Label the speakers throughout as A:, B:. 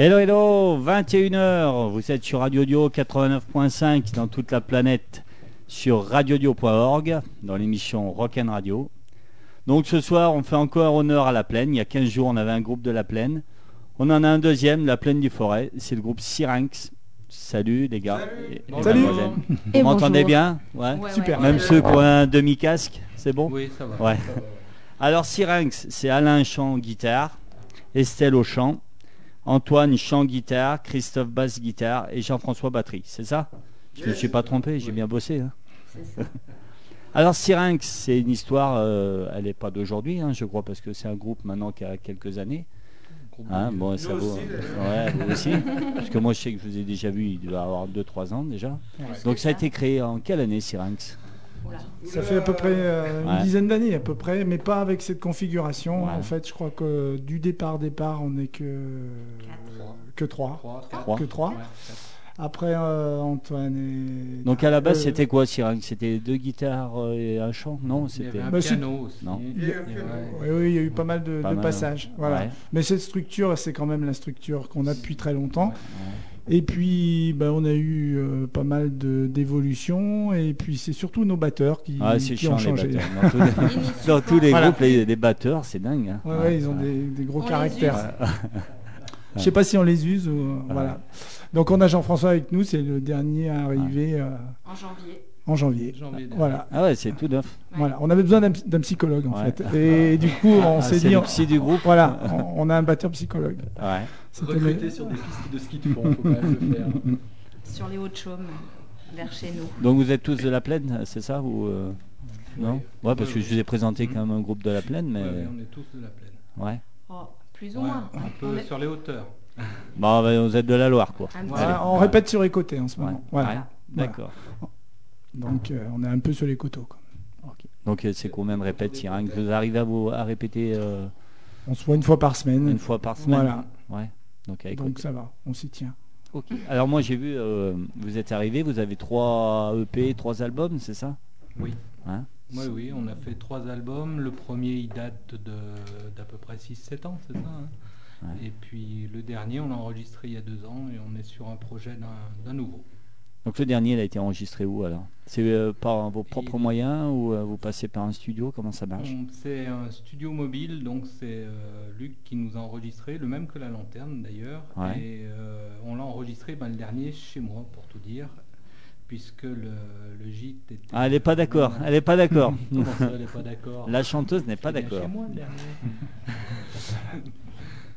A: Hello, hello, 21h, vous êtes sur Radio Dio 89.5 dans toute la planète sur radiodio.org dans l'émission Rock and Radio. Donc ce soir, on fait encore honneur à la plaine. Il y a 15 jours, on avait un groupe de la plaine. On en a un deuxième, la plaine du forêt. C'est le groupe Syrinx. Salut les gars.
B: Salut.
A: et- et
B: Salut.
A: mademoiselles.
C: Et
A: Vous m'entendez bien? Ouais.
C: Ouais,
B: Super.
C: ouais,
A: Même
C: ouais,
A: ceux qui ont un demi-casque, c'est bon?
D: Oui, ça va.
A: Ouais. Alors Syrinx, c'est Alain chant guitare, Estelle au chant, Antoine chant guitare, Christophe basse guitare et Jean-François batterie. C'est ça? Je ne me suis pas trompé, j'ai bien bossé. hein.
C: Ça.
A: Alors Syrinx, c'est une histoire, euh, elle n'est pas d'aujourd'hui, hein, je crois, parce que c'est un groupe maintenant qui a quelques années. Hein, bon, ça vaut.
B: aussi,
A: ouais, vous aussi. parce que moi, je sais que je vous ai déjà vu, il doit avoir 2-3 ans déjà. Donc ça a été créé en quelle année Syrinx?
B: Ça fait à peu près euh, une
A: Ouais.
B: dizaine d'années à peu près, mais pas avec cette configuration.
A: Ouais.
B: En fait, je crois que du départ départ, on n'est que que trois.
D: 3, 4.
A: Trois.
B: Que trois. Après euh, Antoine et
A: Donc à la base,
B: Euh,
A: c'était quoi Syrinx C'était deux guitares et un chant Non, c'était.
D: un
B: Bah,
D: piano aussi.
A: Non.
D: Il y avait-
B: Oui, oui, il y a eu pas mal de,
A: Pas
B: de
A: mal,
B: passages. Voilà.
A: Ouais.
B: Mais cette structure, c'est quand même la structure qu'on a depuis très longtemps. Et puis, ben, on a eu euh, pas mal de- d'évolutions. Et puis, c'est surtout nos batteurs qui,
A: Ah, c'est
B: qui
A: chiant
B: ont
A: les
B: changé.
A: batteurs. Dans tous les,
C: Ligne
A: dans tous les
C: support.
B: Voilà.
A: groupes, les, les batteurs, c'est dingue. hein.
B: Ouais, ouais, ils ont Des, des gros
C: On
B: caractères. Je sais pas si on les use ou euh, voilà. Donc on a Jean-François avec nous, c'est le dernier à arriver euh,
C: En janvier.
B: En janvier. Voilà.
A: Ah ouais, c'est tout neuf.
B: Voilà, on avait besoin d'un psychologue en
A: Ouais.
B: fait. Et du coup, on
A: Ah,
B: s'est
A: c'est
B: dit,
A: le
B: on-
A: psy du groupe.
B: voilà, on, on a un batteur psychologue.
A: Ouais.
D: Recruter
B: le-
D: sur des pistes de ski de fond, faut quand même le faire.
C: Sur les Hauts-de-Chaume, vers chez nous.
A: Donc vous êtes tous de la plaine, c'est ça ou euh, Non? Ouais, parce que je vous ai présenté quand même un groupe de la plaine, mais
D: Ouais, on est tous de la plaine.
A: ouais.
C: Oh, plus ou
D: Ouais,
C: moins.
D: un
C: On
D: peu
C: est-
D: sur les hauteurs.
A: Bon, bah, vous êtes de la Loire, quoi.
B: Voilà, on répète sur les côtés en ce
A: Ouais.
B: moment. Voilà.
A: D'accord.
B: Donc euh, on est un peu sur les coteaux. quoi.
A: Ok. Donc euh, c'est combien de répètes, Vous arrivez à, vous, à répéter euh,
B: On se voit une fois par semaine.
A: une fois par semaine
B: Voilà.
A: Ouais. Donc, avec
B: Donc ça va, on s'y tient.
A: Ok. Alors moi j'ai vu, euh, vous êtes arrivé, vous avez trois EP, trois albums, c'est ça?
D: Oui.
A: Hein?
D: Oui, oui, on a fait trois albums. Le premier, il date de- d'à peu près 6-7 ans, c'est ça hein?
A: Ouais.
D: Et puis le dernier, on l'a enregistré il y a deux ans et on est sur un projet d'un nouveau.
A: Donc le dernier, il a été enregistré où alors? C'est euh, par vos propres
D: Il-
A: moyens ou euh, vous passez par un studio? Comment ça marche?
D: C'est un studio mobile, donc c'est euh, Luc qui nous a enregistré, le même que la lanterne d'ailleurs.
A: Ouais.
D: Et euh, on l'a enregistré ben, le dernier chez moi, pour tout dire, puisque le, le gîte était.
A: Ah, elle n'est pas d'accord, elle n'est pas d'accord.
D: Comment ça, elle n'est pas d'accord?
A: La chanteuse n'est pas d'accord.
D: Chez moi, le dernier.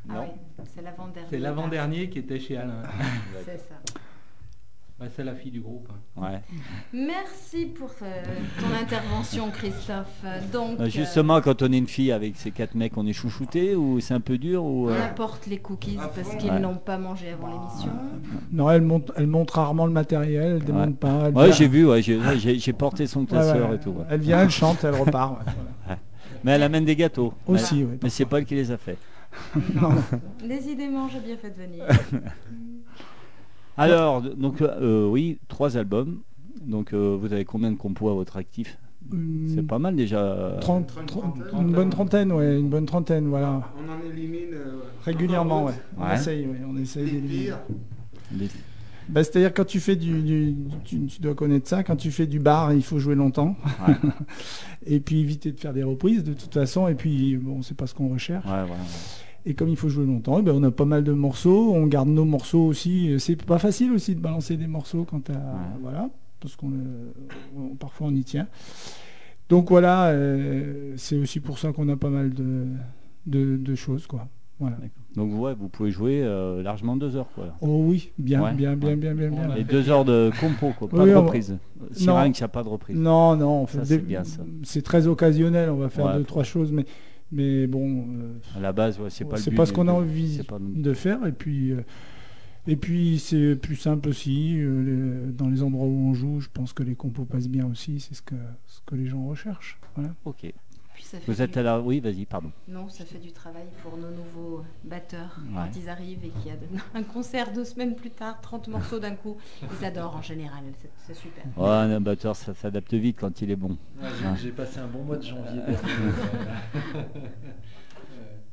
C: Ah
A: Non.
C: oui, c'est l'avant-dernier.
D: C'est l'avant-dernier qui était chez Alain.
C: C'est ça.
D: Bah, c'est la fille du groupe. hein.
A: Ouais.
C: Merci pour euh, ton intervention, Christophe. Donc,
A: euh, Justement, quand on est une fille avec ces quatre mecs, on est chouchouté ou c'est un peu dur ou
C: on
A: euh,
C: apporte les cookies parce qu'ils
A: Ouais.
C: n'ont pas mangé avant l'émission.
B: Non, elle monte, elle monte rarement le matériel, elle démonte pas. Elle
A: Ouais, j'ai vu, ouais, j'ai ouais, j'ai- j'ai porté son classeur
B: ouais.
A: et tout. ouais.
B: Elle vient, elle chante, elle repart. ouais.
A: Mais elle amène des gâteaux.
B: Aussi,
A: mais,
B: oui.
A: mais c'est pas elle qui les a fait.
C: Décidément, j'ai bien fait de venir.
A: Alors, donc euh, oui, trois albums. Donc euh, vous avez combien de compos à votre actif C'est pas mal déjà.
B: 30,
E: Une
B: 30,
E: trentaine.
B: une bonne trentaine, ouais, une bonne trentaine, voilà.
E: On en élimine euh,
B: Régulièrement, ouais. On
A: Ouais.
B: essaye, ouais, on essaye
E: Des
B: d'éliminer. Bah, C'est-à-dire quand tu fais du, du- tu, tu dois connaître ça, quand tu fais du bar, il faut jouer longtemps.
A: Ouais.
B: et puis éviter de faire des reprises de toute façon. Et puis bon, c'est pas ce qu'on recherche.
A: Ouais.
B: Et comme il faut jouer longtemps, eh ben, on a pas mal de morceaux. On garde nos morceaux aussi. C'est pas facile aussi de balancer des morceaux quand t'as voilà, parce qu'on euh, on- parfois on y tient. Donc voilà, euh, c'est aussi pour ça qu'on a pas mal de, de, de choses quoi. Voilà.
A: Donc ouais, vous pouvez jouer euh, largement deux heures quoi.
B: Oh oui, bien,
A: Ouais.
B: bien, bien, bien, bien, bien.
A: Et
D: fait
A: deux heures de compo quoi, pas
B: Oui,
A: de reprise. Syrinx, il n'y a pas de reprise.
B: Non, non,
A: c'est bien, ça.
B: c'est très occasionnel. On va faire
A: Ouais.
B: deux, trois choses, mais, mais bon, euh,
A: À la base, ouais, c'est pas le
B: c'est pas ce qu'on a envie
A: le-
B: de faire. Et puis, euh, et puis c'est plus simple aussi. euh, dans les endroits où on joue, je pense que les compos passent bien aussi. C'est ce que, ce que les gens recherchent. Voilà.
A: Ok.
C: Puis ça fait
A: Vous êtes
C: du-
A: à la. Oui, vas-y, pardon.
C: Non, ça fait du travail pour nos nouveaux batteurs
A: Ouais.
C: quand ils arrivent et qu'il y a un concert deux semaines plus tard, 30 morceaux d'un coup. Ils adorent en général, c'est- c'est super.
A: Ouais, un batteur, ça s'adapte vite quand il est bon.
F: Ouais, j'ai-
A: Ouais.
F: J'ai passé un bon mois de janvier.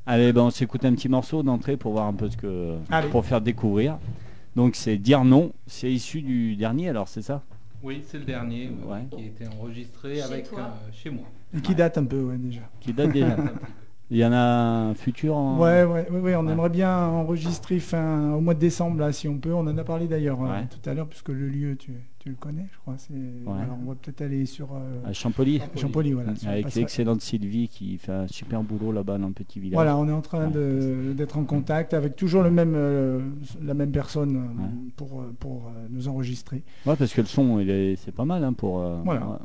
A: Allez, ben, on s'écoute un petit morceau d'entrée pour voir un peu ce que.
B: Allez.
A: pour faire découvrir. Donc c'est Dire non, c'est issu du dernier alors, c'est ça?
D: Oui, c'est le dernier
A: Ouais.
D: qui a été enregistré
C: Chez
D: avec
C: toi.
D: euh, chez moi.
B: Et qui date un peu, ouais, déjà.
A: Qui date déjà. Il y en a un futur en.
B: Ouais, ouais, ouais, ouais, on
A: Ouais.
B: aimerait bien enregistrer fin, au mois de décembre, là, si on peut. On en a parlé d'ailleurs euh, tout à l'heure, puisque le lieu, tu, tu le connais, je crois. On va peut-être aller sur euh,
A: À. Champolly,
B: voilà.
A: Avec l'excellente Sylvie qui fait un super boulot là-bas dans le petit village.
B: Voilà, on est en train
A: Ouais.
B: d'être en contact avec toujours le même, euh, la même personne euh,
A: Ouais.
B: pour, euh, pour euh, nous enregistrer.
A: Ouais, parce que le son, il est, c'est pas mal hein, pour. euh,
B: Voilà.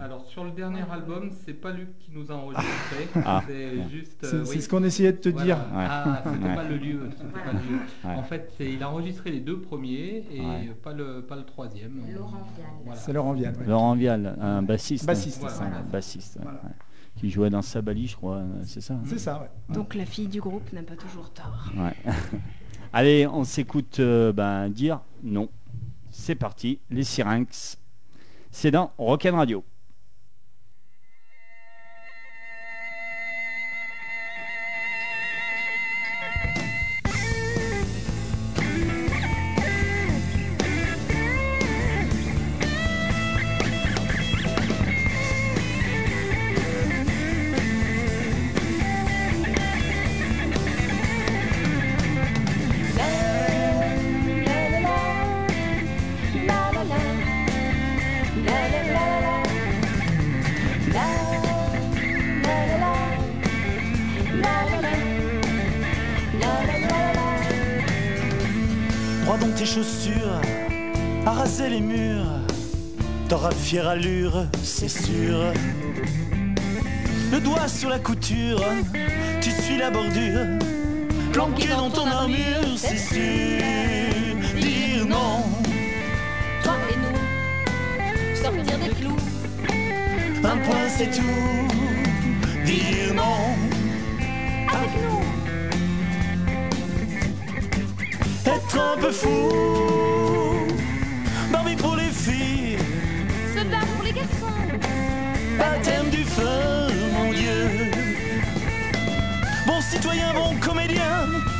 D: Alors sur le dernier album, c'est pas Luc qui nous a enregistré,
A: Ah.
D: c'est juste.
B: C'est
D: euh, oui.
B: ce qu'on essayait de te
D: Voilà.
B: dire.
D: Ah, c'était
A: Ouais.
D: pas le lieu. pas le lieu.
A: Ouais.
D: En fait, c'est- il a enregistré les deux premiers et
A: Ouais.
D: pas le pas le troisième.
C: Laurent Vial.
D: Voilà.
B: C'est Laurent Vial. ouais.
A: Laurent Vial, un bassiste.
B: Bassiste,
A: hein.
D: voilà.
A: Un bassiste, ouais,
B: Voilà.
A: ouais. Qui jouait dans Sabali, je crois, euh, c'est ça. hein
B: C'est ça, ouais.
C: Donc la fille du groupe n'a pas toujours tort.
A: Ouais. Allez, on s'écoute euh, ben, dire non. C'est parti, les Syrinx. C'est dans Rock'n Radio.
E: Fière allure, c'est sûr. Le doigt sur la couture, tu suis la bordure. Planqué dans ton armure, c'est sûr. Dire non,
C: Toi et nous, sortir des clous.
E: un point c'est tout. Dire non,
C: Avec nous,
E: être un peu fou. Baptême du feu, mon Dieu. Bon citoyen, bon comédien,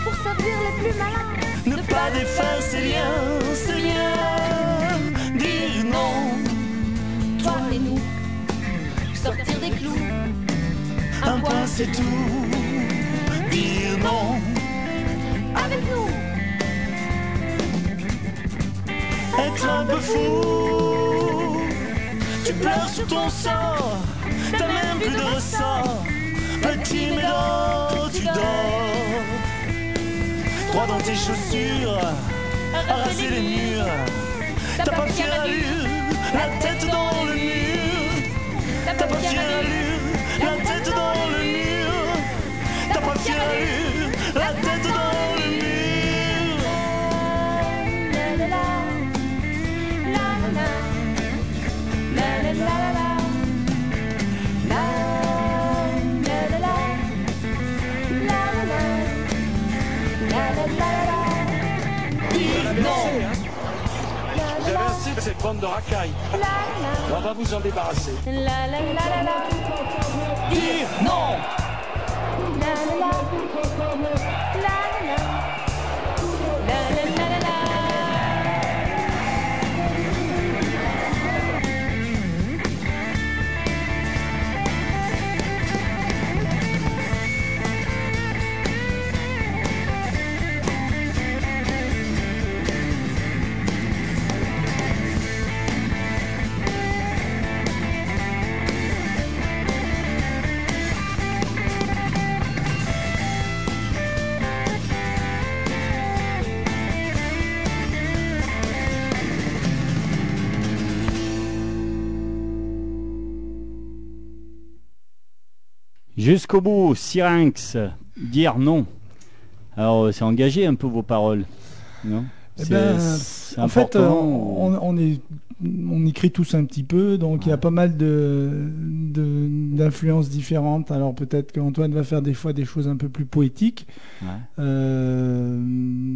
C: Pour servir les plus malins.
E: ne pas défaire ses liens, c'est bien. Dire non,
C: Toi et nous, sortir des clous.
E: un point c'est tout. Dire non,
C: Avec nous,
E: être un peu fou. Pleures sur ton sort, t'as même plus de ressort. Petit médor, tu dors. Droit dans tes chaussures, arraser les murs. T'as pas fière allure, la tête dans le mur.
C: T'as
E: pas fière allure, la tête dans le mur. T'as pas fière allure,
F: cette bande de racailles. On va vous en débarrasser.
C: La la la
E: dire non.
A: Jusqu'au bout, Syrinx, dire non. Alors, euh, c'est engagé un peu vos paroles, non?
B: Eh ben, En fait, euh, on est, on écrit tous un petit peu, donc il y a pas mal de, de- d'influences différentes. Alors peut-être qu'Antoine va faire des fois des choses un peu plus poétiques,
A: Ouais.
B: euh,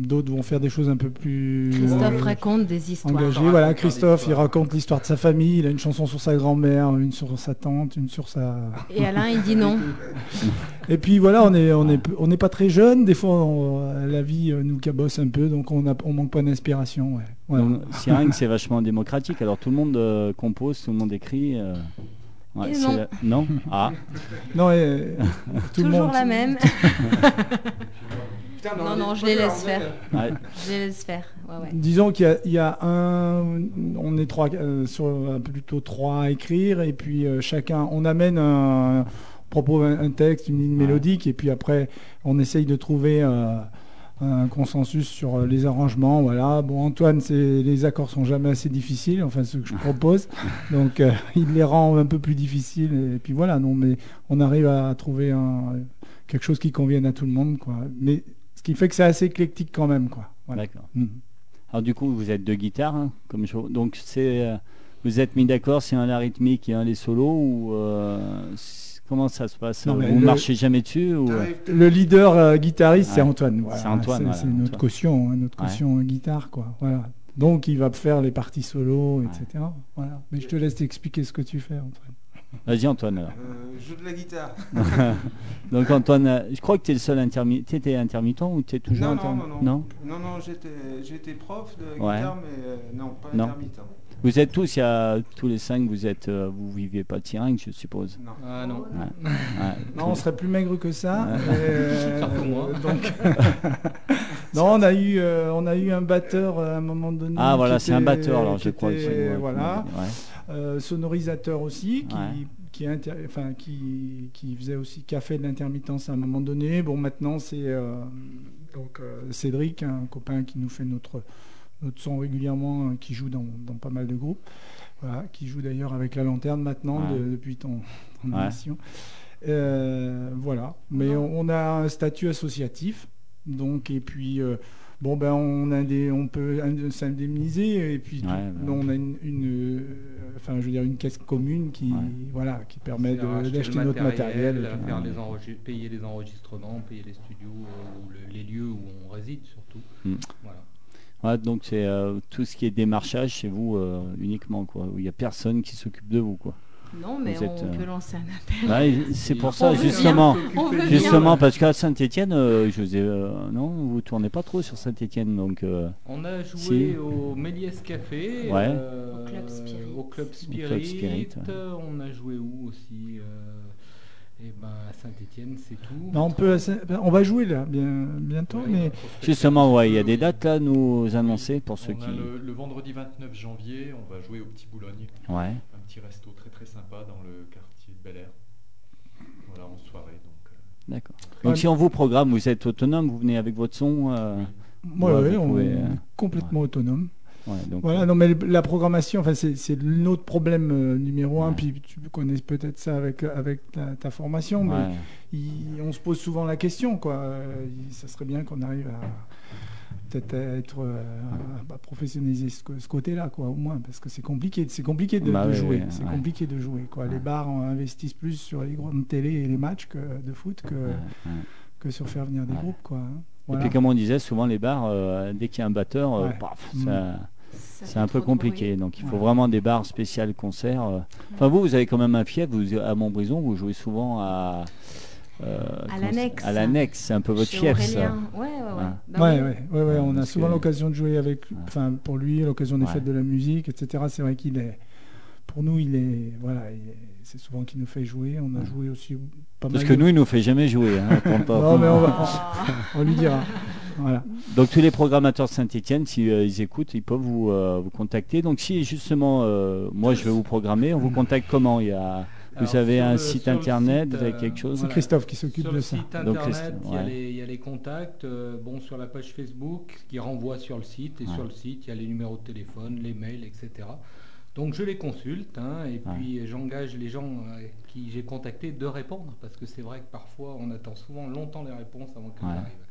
B: d'autres vont faire des choses un peu plus
C: Christophe
B: euh,
C: raconte des histoires.
B: engagées.
D: raconte
B: Voilà, Christophe, il raconte l'histoire de sa famille. Il a une chanson sur sa grand-mère, une sur sa tante, une sur sa.
C: Et Alain, il dit non.
B: Et puis voilà, on est, on est, on n'est pas très jeune. Des fois, on- la vie euh, nous cabosse un peu, donc on, a, on manque pas d'inspiration. Ouais. Voilà.
A: Siring, c'est vachement démocratique. Alors tout le monde euh, compose, tout le monde écrit. euh, ouais,
C: non.
A: la- non? Ah,
B: Non, et, tout le
C: Toujours
B: monde.
C: la même.
D: Putain,
C: Non, non, je les laisse faire.
A: ouais.
C: Je les laisse faire. Ouais, ouais.
B: Disons qu'il y a, il y a un, on est trois, euh, sur plutôt trois à écrire, et puis euh, chacun, on amène un, propose un, un texte, une ligne mélodique, et puis après, on essaye de trouver euh, un consensus sur euh, les arrangements. Voilà. Bon, Antoine, les accords sont jamais assez difficiles, enfin ce que je propose, donc euh, il les rend un peu plus difficiles, et puis voilà. Non, mais on arrive à trouver un, quelque chose qui convienne à tout le monde, quoi. Mais ce qui fait que c'est assez éclectique quand même, quoi. Voilà.
A: D'accord.
B: Mhm.
A: Alors du coup, vous êtes deux guitares, hein, comme je... donc c'est, euh, vous êtes mis d'accord, c'est un la rythmique et un les solos ou euh, comment ça se passe
B: Non, mais
A: Vous
B: le-
A: marchez jamais dessus ou euh,
B: Le leader euh, guitariste, c'est. Antoine. voilà.
A: C'est Antoine,
B: C'est,
A: voilà,
B: c'est notre
A: Antoine.
B: caution, hein, notre
A: Ouais.
B: caution euh, guitare, quoi. Voilà. Donc il va faire les parties solo, etc. Voilà. Mais je te laisse t'expliquer ce que tu fais, Antoine.
A: Vas-y Antoine.
G: Euh, je joue de la guitare.
A: Donc Antoine, je crois que tu es le seul intermittent. Tu étais intermittent ou tu es toujours
G: Non, non,
A: intermittent
G: non, non. Non, non, j'étais, j'étais prof de
A: Ouais.
G: guitare, mais euh, non, pas
A: Non.
G: intermittent.
A: Vous êtes tous, il y a tous les cinq, vous êtes, euh, vous vivez pas de Siring, je suppose.
G: Non.
D: Ah non.
A: Ouais.
B: Non, on serait plus maigre que ça.
A: Ouais.
B: mais, euh,
D: moi.
B: donc- non, on a eu, euh, on a eu un batteur euh, à un moment donné.
A: Ah voilà, c'est un batteur alors je crois. que
B: voilà.
A: ouais.
B: Euh, sonorisateur aussi, qui,
A: Ouais.
B: qui, inter- enfin, qui, qui faisait aussi, fait de l'intermittence à un moment donné. Bon, maintenant c'est euh, donc euh, Cédric, un copain qui nous fait notre notre son régulièrement, euh, qui joue dans, dans pas mal de groupes, voilà, qui joue d'ailleurs avec la lanterne maintenant
A: Ouais.
B: de- depuis ton, ton
A: Ouais.
B: émission. Euh, voilà, mais on, on a un statut associatif, donc et puis. euh, Bon ben on a des, on peut ind- s'indemniser et puis
A: Ouais,
B: tout-
A: bah.
B: on a une, une, euh, enfin je veux dire une caisse commune qui
A: Ouais.
B: voilà qui permet d'acheter notre matériel.
D: faire les payer les enregistrements, payer les studios euh, ou le- les lieux où on réside surtout.
A: Mm.
D: Voilà.
A: Ouais, donc c'est euh, tout ce qui est démarchage chez vous euh, uniquement quoi. Où il y a personne qui s'occupe de vous quoi.
C: Non, mais
A: Vous
C: on
A: euh,
C: peut lancer un appel.
A: Ouais, c'est pour ça justement. Justement parce qu'à Saint-Étienne, je vous ai, euh, non, vous tournez pas trop sur Saint-Étienne donc. euh,
D: On a joué
A: Si.
D: au Méliès Café,
A: Ouais.
D: euh,
C: Au Club Spirit.
D: au Club Spirit,
A: Club Spirit, ouais.
D: on a joué où aussi Et ben à Saint-Étienne, c'est tout.
B: Non, on peut, on va jouer là bien, bientôt,
D: Ouais,
B: mais
A: Justement, ouais, il y a des dates là à nous annoncer pour ceux
H: On
A: qui.
H: a le, le vendredi 29 janvier, on va jouer au Petit Boulogne,
A: Ouais.
H: un petit resto très très sympa dans le quartier de Bel Air. Voilà, en soirée. Donc, euh,
A: D'accord. Donc si on vous programme, vous êtes autonome, vous venez avec votre son. euh,
B: Ouais,
A: ouais, vous
B: on
A: pouvez,
B: est
A: euh,
B: complètement autonome.
A: Ouais, donc,
B: Voilà,
A: euh,
B: non, mais la programmation, enfin, c'est notre problème euh, numéro un. Puis tu connais peut-être ça avec, avec ta, ta formation, mais il- on se pose souvent la question, quoi. Euh, il- ça serait bien qu'on arrive à peut-être être euh, à- à professionnaliser ce, ce côté-là, quoi, au moins, parce que c'est compliqué, c'est compliqué de,
A: Bah
B: de jouer, c'est compliqué de jouer, quoi. Les bars en investissent plus sur les grandes télé et les matchs que, de foot que, que sur faire venir des groupes, quoi. hein.
A: Et puis comme on disait, souvent les bars, euh, dès qu'il y a un batteur, euh, paf,
B: Mm.
A: Ça c'est un peu compliqué.
C: bruit.
A: Donc il faut
B: Ouais.
A: vraiment des bars spéciales concerts. euh. Enfin vous, vous avez quand même un fief. Vous à Montbrison, vous jouez souvent à euh, comment
C: l'annexe.
A: c'est- À l'annexe, c'est un peu votre fief. ça.
C: Ouais, ouais, ouais.
A: Ouais.
C: Bah
B: ouais,
C: oui.
B: ouais, ouais, ouais, on a
A: Parce
B: souvent
A: que-
B: l'occasion de jouer avec,
A: Ouais.
B: enfin pour lui, l'occasion des
A: Ouais.
B: fêtes de la musique, etc. C'est vrai qu'il est, pour nous, il est, voilà, il est- c'est souvent qu'il nous fait jouer. On a
A: Ouais.
B: joué aussi pas
A: Parce
B: mal
A: que
B: de-
A: nous, il nous fait jamais jouer. hein, on.
B: Non, mais on, va-
C: Oh.
B: on lui dira. Voilà.
A: Donc tous les programmateurs de Saint-Etienne, si euh, ils écoutent, ils peuvent vous, euh, vous contacter. Donc si justement, euh, moi je vais vous programmer, on vous contacte comment? Il y a, Vous
D: Alors,
A: avez un
D: le-
A: site internet,
D: site,
A: vous avez
D: euh,
A: quelque chose?
B: C'est
D: Voilà.
B: Christophe qui s'occupe
D: Sur
B: de
D: le
B: ça.
D: site
A: Donc,
D: internet, il, y a
A: ouais.
D: les, il y a les contacts. euh, bon, sur la page Facebook qui renvoie sur le site. Et
A: Ouais.
D: sur le site, il y a les numéros de téléphone, les mails, etc. Donc je les consulte hein, et
A: Ouais.
D: puis j'engage les gens euh, qui j'ai contactés de répondre parce que c'est vrai que parfois on attend souvent longtemps les réponses avant qu'elles
A: Ouais.
D: arrivent.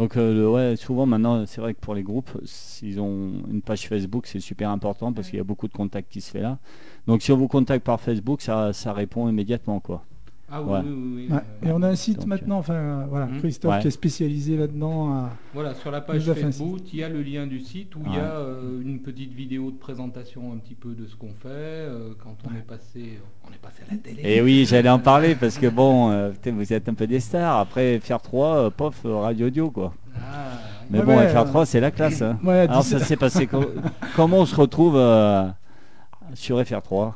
A: Donc euh, le- ouais, souvent maintenant, c'est vrai que pour les groupes, s'ils ont une page Facebook, c'est super important parce qu'il y a beaucoup de contacts qui se fait là. Donc si on vous contacte par Facebook, ça, ça répond immédiatement quoi.
D: Ah oui,
A: Ouais.
D: oui, oui, oui,
B: Ouais.
D: euh,
B: Et on a un site
A: Donc,
B: maintenant, enfin euh, voilà,
D: Mhm.
B: Christophe
A: Ouais.
B: qui est spécialisé là-dedans. à-
D: Voilà, sur la page Facebook, il y a le lien du site où il y
A: Ouais.
D: a euh, une petite vidéo de présentation un petit peu de ce qu'on fait. euh, quand on est passé, on est passé à la télé.
A: Et oui, j'allais en parler parce que bon, euh, vous êtes un peu des stars. Après, faire 3, pof, euh, radio audio quoi.
D: Ah,
A: Mais
B: Ouais,
A: bon,
B: ouais,
A: FR3,
B: euh,
A: c'est la classe. hein. Alors
B: 17
A: ça s'est passé co- comment on se retrouve euh, sur FR3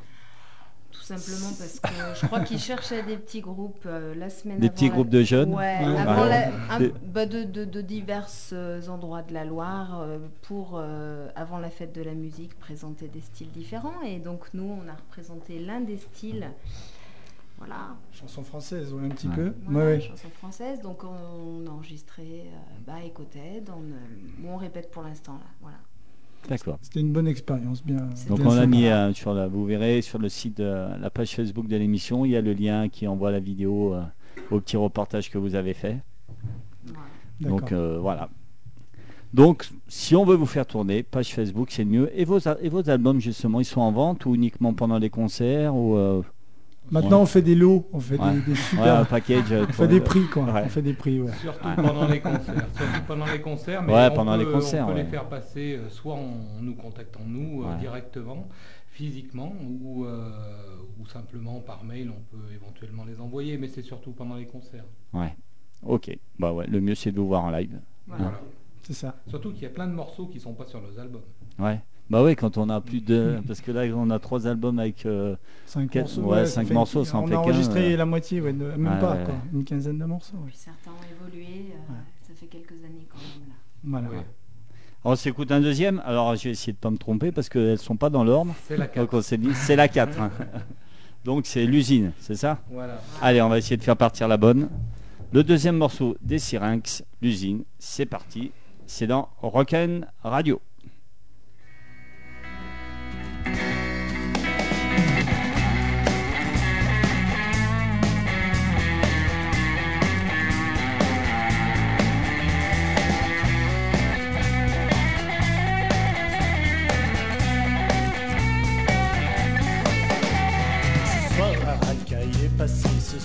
I: Tout simplement parce que je crois qu'ils cherchaient des petits groupes euh, la semaine
A: Des
I: avant
A: petits
I: la-
A: groupes de jeunes
I: Ouais,
B: Ouais.
I: avant
A: Ouais.
I: la- un-
A: Des-
I: bah, de, de- de divers euh, endroits de la Loire euh, pour, euh, avant la fête de la musique, présenter des styles différents. Et donc nous, on a représenté l'un des styles. Voilà,
B: Chanson française, ouais, un petit
A: Ouais.
B: peu.
I: voilà,
B: Ouais, ouais.
I: chanson française. Donc on a enregistré euh, bah, on, euh, on répète pour l'instant là. Voilà.
A: D'accord.
B: C'était une bonne expérience, bien.
A: Donc
B: bien
A: on a mis euh, sur la, vous verrez sur le site, de la page Facebook de l'émission, il y a le lien qui envoie la vidéo euh, au petit reportage que vous avez fait. Donc euh, voilà. Donc si on veut vous faire tourner, page Facebook c'est le mieux. Et vos, et vos albums justement, ils sont en vente ou uniquement pendant les concerts ou
B: Maintenant,
A: Ouais.
B: on fait des lots, on fait
A: Ouais.
B: des, des
A: ouais,
B: super.
A: un package euh,
B: on fait des prix, quoi.
A: Ouais.
B: On fait des prix, ouais.
D: Surtout
A: Ouais.
D: pendant les concerts. Surtout pendant les concerts. Mais
A: Ouais,
D: on
A: pendant les
D: peut-
A: concerts,
D: On peut
A: ouais.
D: les faire passer euh, soit en nous contactant nous euh,
A: Ouais.
D: directement, physiquement, ou, euh, ou simplement par mail. On peut éventuellement les envoyer, mais c'est surtout pendant les concerts.
A: Ouais. Ok. Bah ouais, le mieux c'est de vous voir en live.
I: Voilà.
D: Voilà.
B: C'est ça.
D: Surtout qu'il y a plein de morceaux qui sont pas sur nos albums.
A: Ouais. Bah ouais, quand on a plus de, parce que là on a trois albums avec. euh,
B: Cinq
A: Quatre-
B: morceaux.
A: ouais, cinq
B: fait-
A: morceaux, ça en
B: on
A: fait
B: a
A: qu'un,
B: enregistré
A: euh.
B: la moitié, ouais, ne- même
A: Ouais,
B: pas, quoi.
A: ouais.
B: Une quinzaine de morceaux. ouais.
I: Puis certains ont évolué, euh,
B: Ouais.
I: ça fait quelques années quand même là.
B: Voilà.
A: On s'écoute un deuxième. Alors je vais essayer de pas me tromper parce qu'elles sont pas dans l'ordre.
D: C'est la
A: Donc
D: carte.
A: on s'est dit, c'est la 4. hein. Donc c'est l'usine, c'est ça?
D: Voilà.
A: Allez, on va essayer de faire partir la bonne. Le deuxième morceau des Syrinx, l'usine, c'est parti. C'est dans Rock'n Radio.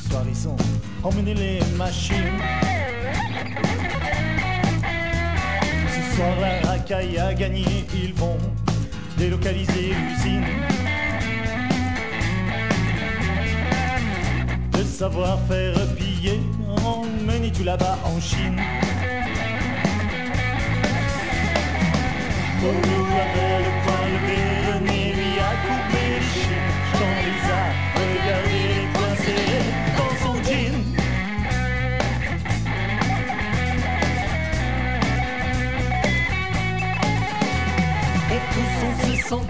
E: Soir ils ont emmené les machines. Ce soir la racaille a gagné, ils vont délocaliser l'usine. Le savoir-faire pillé, emmené tout là-bas en Chine.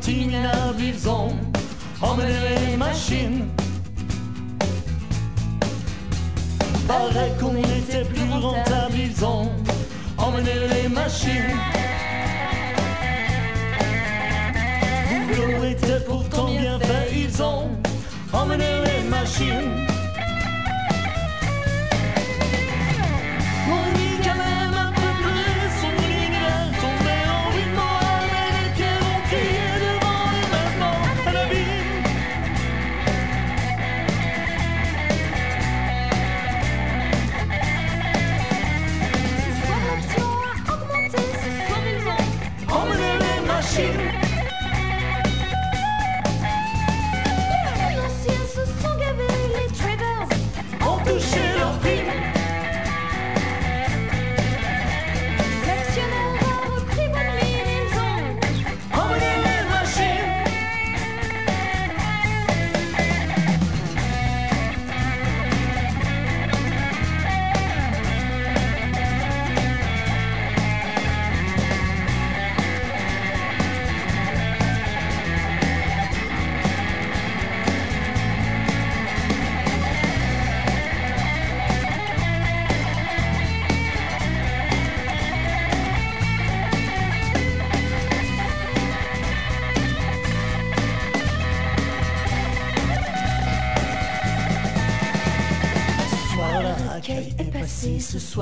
E: Minables, ils ont emmené les machines. Paraît qu'on était plus rentable, ils ont emmené les machines. Boulot était pourtant bien fait, ils ont emmené les machines.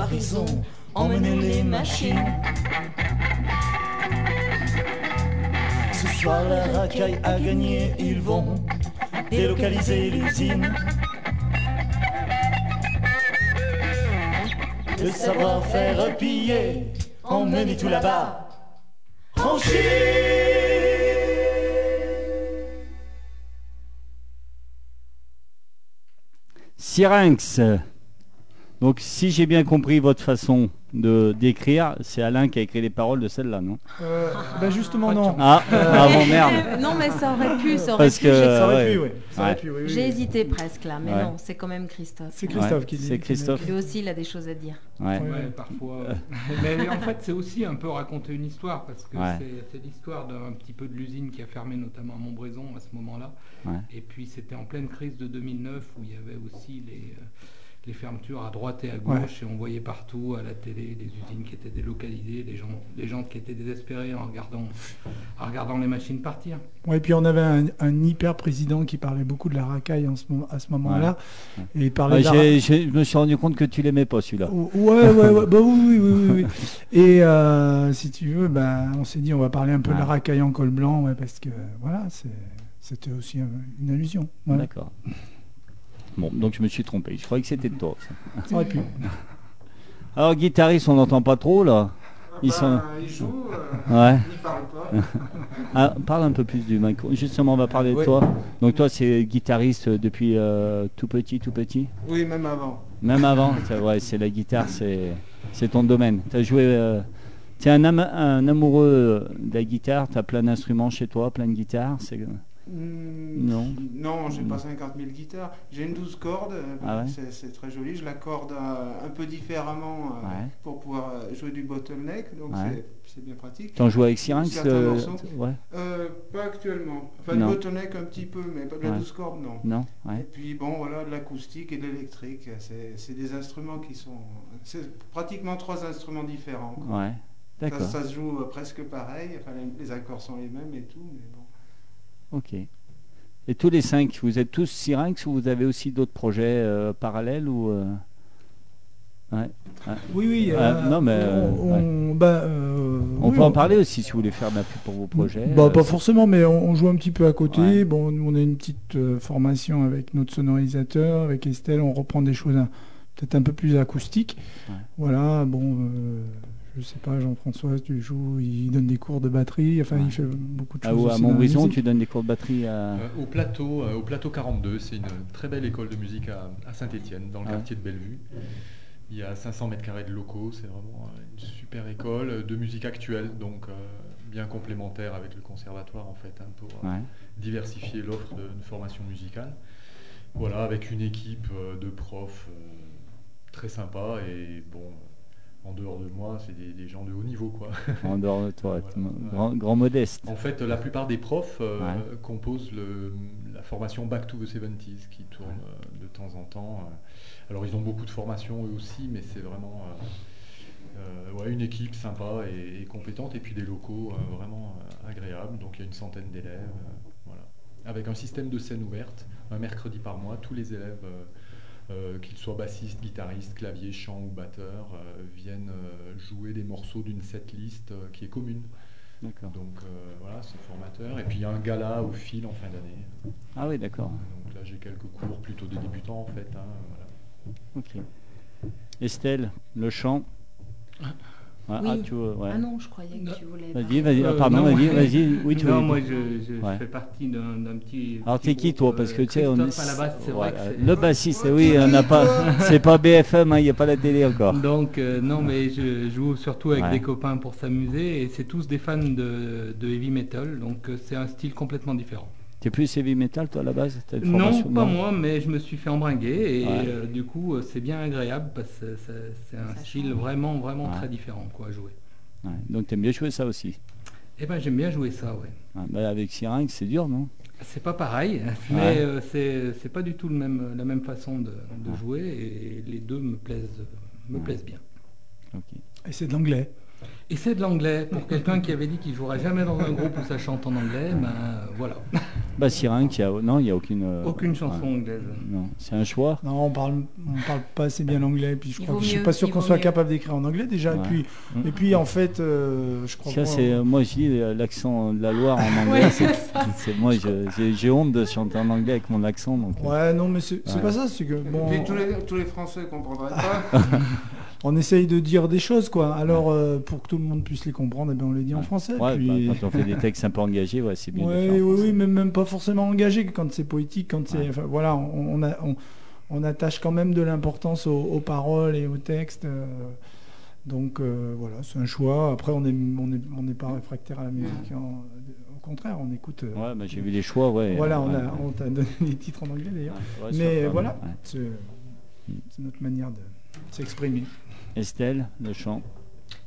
E: horizon, emmenez les machines. Ce soir, la racaille a gagné, ils vont délocaliser l'usine. Le savoir-faire piller, emmenez tout là-bas. En Chine
A: Syrinx. Donc, si j'ai bien compris votre façon de d'écrire, c'est Alain qui a écrit les paroles de celle-là, non
B: Euh, bah justement non.
A: Ah, ah bon, merde.
I: non, mais ça aurait pu, ça aurait
A: Parce
I: pu.
A: que,
B: Ça aurait
A: ouais.
B: Ouais. oui, oui,
I: J'ai
B: oui.
I: hésité presque là, mais
A: Ouais.
I: non, c'est quand même Christophe.
B: C'est Christophe
A: Ouais,
B: qui dit.
A: c'est Christophe.
I: Lui aussi, il a des choses à dire.
A: Ouais.
D: Parfois. Mais en fait, c'est aussi un peu raconter une histoire, parce que
A: Ouais.
D: c'est- c'est l'histoire d'un petit peu de l'usine qui a fermé, notamment à Montbrison à ce moment-là.
A: Ouais.
D: Et puis, c'était en pleine crise de 2009 où il y avait aussi les, euh, les fermetures à droite et à gauche, et on voyait partout à la télé des usines qui étaient délocalisées, des gens, des gens qui étaient désespérés en regardant, en regardant les machines partir.
B: Ouais, et puis on avait un, un hyper président qui parlait beaucoup de la racaille en ce moment, à ce moment-là. Et il parlait de
A: je me suis rendu compte que tu l'aimais pas celui-là.
B: Ouais, ouais, ouais, bah oui, oui, oui, oui, oui. Et euh, si tu veux, ben, on s'est dit, on va parler un peu de la racaille en col blanc, ouais, parce que voilà, c'était aussi un- une allusion. Voilà.
A: D'accord. Bon, donc je me suis trompé. Je croyais que c'était de toi. ça.
B: Ça aurait pu.
A: Alors, guitariste, on n'entend pas trop là. Ils sont.
G: Bah, il joue, euh,
A: Ouais.
G: il parle pas.
A: Ah, parle un peu plus du micro. Justement, on va parler de
G: Ouais.
A: toi. Donc toi, c'est guitariste depuis euh, tout petit, tout petit?
G: Oui, même avant.
A: Même avant. c'est vrai, c'est la guitare, c'est c'est ton domaine. T'as joué. Euh, T'es un, am- un amoureux de la guitare. T'as plein d'instruments chez toi, plein de guitares. C'est
G: Hmm,
A: Non.
G: Non, j'ai pas 50 000 guitares. J'ai une 12 cordes, euh,
A: Ah ouais
G: c'est très joli. Je l'accorde euh, un peu différemment euh,
A: Ouais.
G: pour pouvoir euh, jouer du bottleneck, donc
A: Ouais.
G: c'est- bien pratique.
A: T'en joues avec Syrinx euh,
G: pas actuellement. Enfin, le bottleneck un petit peu, mais pas de la
A: Ouais.
G: 12 cordes, non.
A: Non.
G: Et puis bon, voilà, de l'acoustique et de l'électrique. C'est des instruments qui sont. C'est pratiquement trois instruments différents. quoi.
A: Ouais.
G: Ça, se joue presque pareil. Enfin, les, les accords sont les mêmes et tout, mais bon.
A: Ok. Et tous les cinq, vous êtes tous Syrinx ou vous avez aussi d'autres projets euh, parallèles ou euh, ouais.
B: Oui, oui.
A: Ah,
B: euh,
A: non, mais,
B: on, on- bah,
A: On
B: oui,
A: peut en parler aussi si vous voulez faire de la pub pour vos projets.
B: Bah, pas forcément, mais on, joue un petit peu à côté.
A: Ouais.
B: Bon, nous, on a une petite formation avec notre sonorisateur, avec Estelle. On reprend des choses peut-être un peu plus acoustiques.
A: Ouais.
B: Voilà, bon, euh, je sais pas, Jean-François, tu joues, il donne des cours de batterie. Enfin,
A: Ouais.
B: il fait beaucoup de
A: Ah,
B: choses.
A: ou à
B: aussi dans la
A: Montbrison, tu donnes des cours de batterie à.
H: Euh, au plateau, euh, au plateau 42, c'est une très belle école de musique à, Saint-Étienne, dans le
A: Ah ouais.
H: quartier de Bellevue. Il y a 500 mètres carrés de locaux, c'est vraiment une super école de musique actuelle, donc euh, bien complémentaire avec le conservatoire en fait, hein, pour euh,
A: Ouais.
H: diversifier l'offre de, de formation musicale. Voilà, avec une équipe euh, de profs euh, très sympa et bon, en dehors de moi, c'est des, des gens de haut niveau quoi.
A: En dehors de toi,
H: Voilà.
A: grand, grand modeste.
H: En fait, la plupart des profs euh,
A: Ouais.
H: composent le- la formation Back to the 70s qui tourne euh, de temps en temps. euh. Alors, ils ont beaucoup de formations eux aussi, mais c'est vraiment euh, ouais, une équipe sympa et, et compétente, et puis des locaux euh, vraiment agréables. Donc, il y a une centaine d'élèves, voilà. avec un système de scène ouverte, un mercredi par mois. Tous les élèves, euh, qu'ils soient bassistes, guitaristes, clavier, chant ou batteurs, euh, viennent euh, jouer des morceaux d'une setlist euh, qui est commune.
A: D'accord.
H: Donc euh, voilà, c'est formateur. Et puis il y a un gala au fil en fin d'année.
A: Ah oui, d'accord.
H: Donc là j'ai quelques cours plutôt de débutants en fait. hein, voilà.
A: Ok. Estelle, le chant. Ah,
I: Oui.
A: ah, tu veux- ouais.
I: Ah non, je croyais que tu voulais.
A: Vas-y, vas-y. Ah,
D: Euh,
A: pardon, vas-y, vas-y. Oui, tu
D: non,
A: veux-
D: moi je, je
A: Ouais.
D: fais partie d'un petit.
A: Alors t'es qui toi? Parce que
D: euh,
A: tu sais, on
D: c'est vrai que c'est-
A: le bassiste, oui, on n'a pas. C'est pas BFM, hein, il n'y a pas la télé encore.
D: Donc euh, non, mais je joue surtout avec
A: Ouais.
D: des copains pour s'amuser et c'est tous des fans de, de heavy metal, donc euh, c'est un style complètement différent.
A: T'es plus heavy metal toi à la base une
D: Non, pas moi, mais je me suis fait embringuer et
A: Ouais.
D: euh, du coup euh, c'est bien agréable parce que c'est un
I: Ça
D: style
I: change.
D: vraiment vraiment
A: Ouais.
D: très différent quoi à jouer.
A: Ouais, Donc t'aimes bien jouer ça aussi.
D: Et ben j'aime bien jouer ça, ouais.
A: Ouais, bah, avec Syrinx, c'est dur, non?
D: C'est pas pareil, mais
A: Ouais.
D: euh, c'est c'est pas du tout le même, la même façon de, de
A: Ouais.
D: jouer et les deux me plaisent, me
A: Ouais.
D: plaisent bien.
B: Et c'est de l'anglais.
D: Et c'est de l'anglais. Pour quelqu'un qui avait dit qu'il jouerait jamais dans un groupe où ça chante en anglais, ben voilà.
A: Bah Syrinx, il y a... non, il n'y a aucune. euh,
D: Aucune chanson
A: ouais.
D: anglaise.
A: Non, c'est un choix.
B: Non, on parle, on parle pas assez bien l'anglais, puis je crois que je suis pas sûr qu'on soit
I: mieux.
B: capable d'écrire en anglais déjà.
A: Ouais.
B: Et puis,
A: Mm.
B: et puis en fait, euh, je crois
A: Ça, c'est, euh, moi, je dis euh, l'accent de la Loire en anglais.
I: Ouais,
A: c'est, moi, j'ai, j'ai honte de chanter en anglais avec mon accent. Donc,
B: Ouais, non, mais c'est pas ça, c'est que bon,
G: Puis tous les, tous les Français comprendraient pas.
B: on essaye de dire des choses, quoi. Alors, euh, pour que tout le monde puisse les comprendre, eh ben, on les dit en français.
A: ouais,
B: puis-
A: bah, quand on fait des textes un peu engagés, ouais, c'est bien de
B: Ouais,
A: faire en
B: oui, oui, mais même pas forcément engagé quand c'est poétique, quand c'est,
A: Ouais.
B: enfin, voilà, on, on a- on- on attache quand même de l'importance aux, aux paroles et aux textes. euh, donc euh, voilà, c'est un choix. Après, on est, on est, on n'est pas réfractaire à la musique. en- au contraire, on écoute. euh,
A: Ouais, bah, j'ai vu les choix, ouais.
B: voilà, on,
A: ouais,
B: a,
A: ouais.
B: on t'a donné des titres en anglais d'ailleurs.
A: Ouais, ouais, ça
B: mais voilà,
A: ouais.
B: c'est, c'est notre manière de s'exprimer.
A: Estelle, le chant.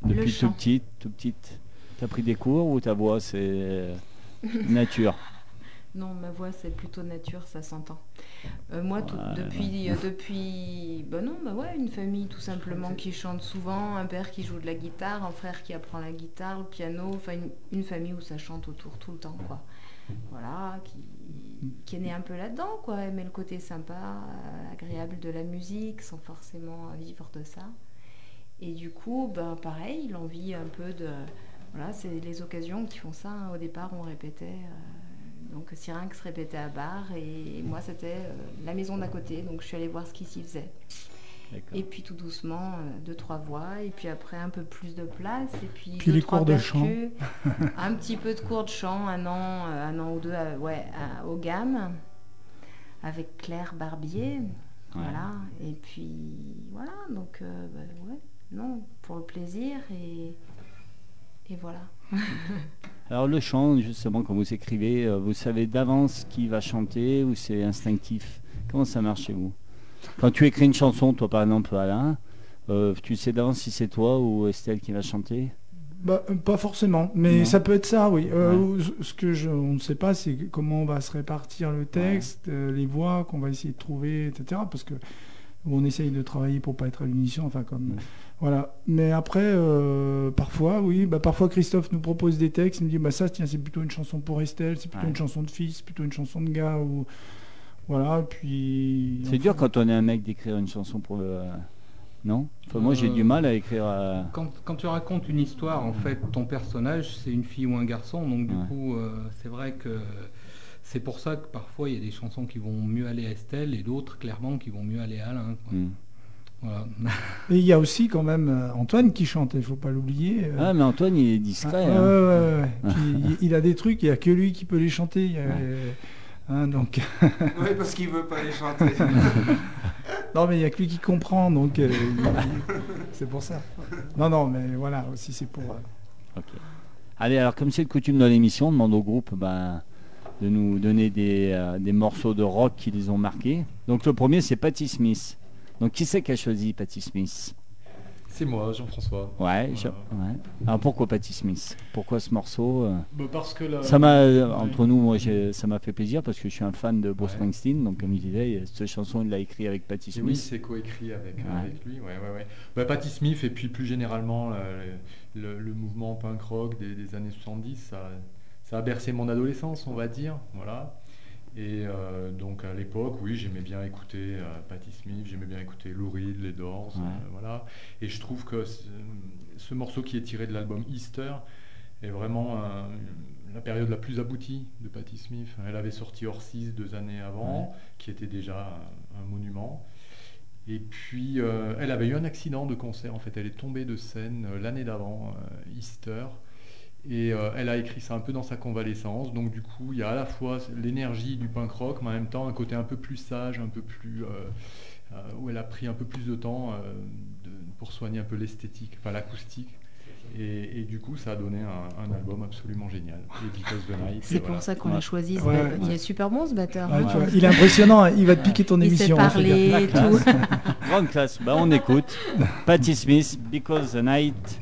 I: Le
A: Depuis
I: chant.
A: tout petite, tout petite. T'as pris des cours ou ta voix, c'est nature?
I: Non, ma voix c'est plutôt nature, ça s'entend. Euh, moi, tout- depuis, euh, depuis, bah non, bah ouais, une famille tout simplement qui chante souvent, un père qui joue de la guitare, un frère qui apprend la guitare, le piano, enfin une, une famille où ça chante autour tout le temps, quoi. Voilà, qui, qui est né un peu là-dedans, quoi, aimer le côté sympa, euh, agréable de la musique, sans forcément vivre de ça. Et du coup, ben pareil, l'envie un peu de, voilà, c'est les occasions qui font ça. hein. Au départ, on répétait. euh, donc Syrinx répétait à Bar et moi c'était euh, la maison d'à côté, donc je suis allée voir ce qui s'y faisait. Et puis tout doucement, euh, deux, trois voix, et puis après un peu plus de place, et puis,
B: Puis
I: deux,
B: les
I: trois
B: cours de
I: percus, un petit peu de cours de chant, un an, euh, un an ou deux ouais, à- au GAM, avec Claire Barbier, voilà, et puis voilà, donc euh, bah, ouais, non, pour le plaisir, et, et voilà.
A: Alors le chant, justement, quand vous écrivez, euh, vous savez d'avance qui va chanter ou c'est instinctif? Comment ça marche chez vous? Quand tu écris une chanson, toi par exemple Alain, euh, tu sais d'avance si c'est toi ou Estelle qui va chanter?
B: Bah, euh, pas forcément, mais
A: Non.
B: ça peut être ça, oui. Euh,
A: Ouais.
B: Ce que je, on ne sait pas, c'est comment on va se répartir le texte, euh, les voix qu'on va essayer de trouver, etc. Parce que on essaye de travailler pour pas être à l'unisson, enfin comme
A: Ouais.
B: voilà. Mais après, euh, parfois, oui, bah parfois Christophe nous propose des textes, il me dit bah ça, tiens, c'est plutôt une chanson pour Estelle, c'est plutôt
A: Ouais.
B: une chanson de fils, plutôt une chanson de gars ou voilà. Puis
A: C'est dur quand on est un mec d'écrire une chanson pour le... Non? Enfin, Moi j'ai
D: Euh,
A: du mal à écrire... euh,
D: Quand, quand tu racontes une histoire, en fait, ton personnage, c'est une fille ou un garçon. Donc, du
A: Ouais.
D: coup, euh, c'est vrai que c'est pour ça que parfois, il y a des chansons qui vont mieux aller à Estelle et d'autres, clairement, qui vont mieux aller à Alain. quoi. Voilà.
B: Et il y a aussi quand même euh, Antoine qui chante, il faut pas l'oublier. euh,
A: Ah mais Antoine il est
B: Ah,
A: discret.
B: ouais,
A: hein.
B: ouais, ouais, ouais. Puis, il, il a des trucs, il n'y a que lui qui peut les chanter. il y a-
A: Ouais.
B: hein, donc...
G: Oui, parce qu'il veut pas les chanter.
B: non, mais il n'y a que lui qui comprend, donc euh, c'est pour ça. Non, non, mais voilà, aussi c'est pour. euh,
A: Ok. Allez, alors comme c'est de coutume dans l'émission, on demande au groupe ben, de nous donner des, euh, des morceaux de rock qui les ont marqués. Donc le premier c'est Patti Smith. Donc qui c'est qui a choisi Patti Smith?
H: C'est moi, Jean-François.
A: Ouais, je-
H: Voilà.
A: ouais. Alors pourquoi Patti Smith? Pourquoi ce morceau euh?
H: Bah, parce que là,
A: Ça m'a, euh,
H: ouais.
A: entre nous, moi, ça m'a fait plaisir parce que je suis un fan de Bruce
H: Ouais.
A: Springsteen. Donc, comme il disait, cette chanson, il l'a écrit avec Patti
H: Et
A: Smith.
H: oui, c'est coécrit avec, avec lui. Ouais, ouais, ouais. Bah, Patti Smith et puis plus généralement le, le mouvement punk rock des, des années 70, ça, ça a bercé mon adolescence, on va dire. Voilà. Et euh, donc à l'époque, oui, j'aimais bien écouter euh, Patti Smith, j'aimais bien écouter Lou Reed, les Doors,
A: Ouais.
H: euh, voilà. Et je trouve que ce, ce morceau qui est tiré de l'album Easter est vraiment euh, la période la plus aboutie de Patti Smith. Elle avait sorti Orsis deux années avant, qui était déjà un, un monument. Et puis, elle avait eu un accident de concert. En fait, elle est tombée de scène l'année d'avant, Easter. Et euh, elle a écrit ça un peu dans sa convalescence. Donc, du coup, il y a à la fois l'énergie du punk rock, mais en même temps un côté un peu plus sage, un peu plus. euh, euh, où elle a pris un peu plus de temps euh, de- pour soigner un peu l'esthétique, enfin l'acoustique. Et, et du coup, ça a donné un, un album absolument génial. Et Because the Night.
I: C'est pour
H: voilà.
I: ça qu'on
A: Ouais.
I: l'a choisi. ce
B: Ouais, ouais.
I: Il est super bon ce batteur.
B: ouais,
I: hein.
B: il est impressionnant, il va te piquer ton
I: Il sait
B: émission. hein,
I: parler tout.
A: Grande classe. Bah, on écoute. Patti Smith, Because the Night.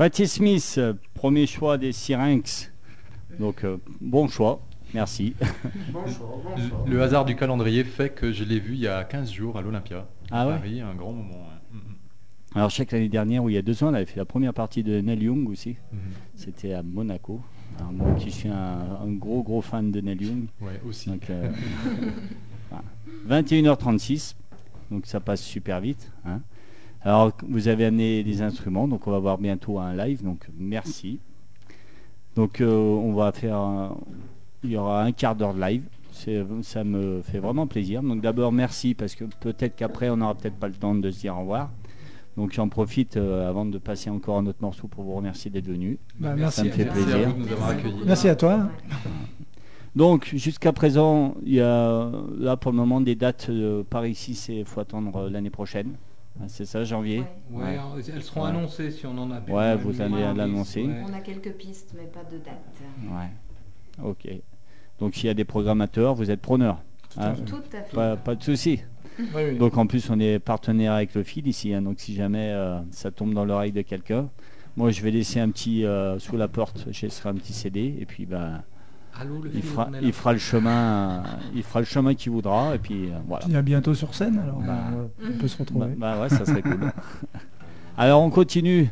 A: Patti Smith, euh, premier choix des Syrinx. Donc euh, bon choix, merci.
G: Bon choix, bon
H: Le-
G: choix.
H: Le hasard du calendrier fait que je l'ai vu il y a 15 jours à l'Olympia.
A: Ah ouais
H: Paris, un grand moment. Mm, mm.
A: Alors je sais que l'année dernière, ou il y a deux ans, on avait fait la première partie de Neil Young aussi.
H: Mhm.
A: C'était à Monaco. Alors moi qui suis un, un gros gros fan de Neil Young.
H: Ouais, aussi.
A: Donc, euh, voilà. 21h36, donc ça passe super vite. hein. Alors vous avez amené des instruments, donc on va voir bientôt un live, donc merci. Donc euh, on va faire, un- il y aura un quart d'heure de live. Ça me fait vraiment plaisir. Donc d'abord merci parce que peut-être qu'après on n'aura peut-être pas le temps de se dire au revoir. Donc j'en profite euh, avant de passer encore un autre morceau pour vous remercier d'être venu.
B: Bah,
A: Ça
B: merci.
A: me fait
H: Merci à
A: plaisir.
H: vous de nous avoir accueillis.
B: Merci à toi.
A: Donc jusqu'à présent, il y a là pour le moment des dates euh, par ici, c'est faut attendre euh, l'année prochaine. Ah, C'est ça, janvier.
I: Ouais.
D: Ouais, elles seront
A: Ouais.
D: annoncées si on en a
A: Ouais, vous allez l'annoncer.
D: ouais.
I: On a quelques pistes, mais pas de date.
A: Ouais. Ok. Donc s'il y a des programmateurs, vous êtes preneurs. hein.
I: Tout à fait.
A: Pas, pas de souci.
B: Oui, oui.
A: Donc en plus, on est partenaire avec le fil ici. hein. donc si jamais euh, ça tombe dans l'oreille de quelqu'un, moi je vais laisser un petit euh, sous la porte. Je laisserai un petit CD et puis ben
D: Allô, le
A: il fera, il le chemin, il fera le chemin qu'il voudra et puis euh, voilà.
B: Puis à bientôt sur scène, alors bah,
A: Ah.
B: euh, on peut se
A: Bah,
B: retrouver.
A: bah ouais, ça serait cool. Alors on continue.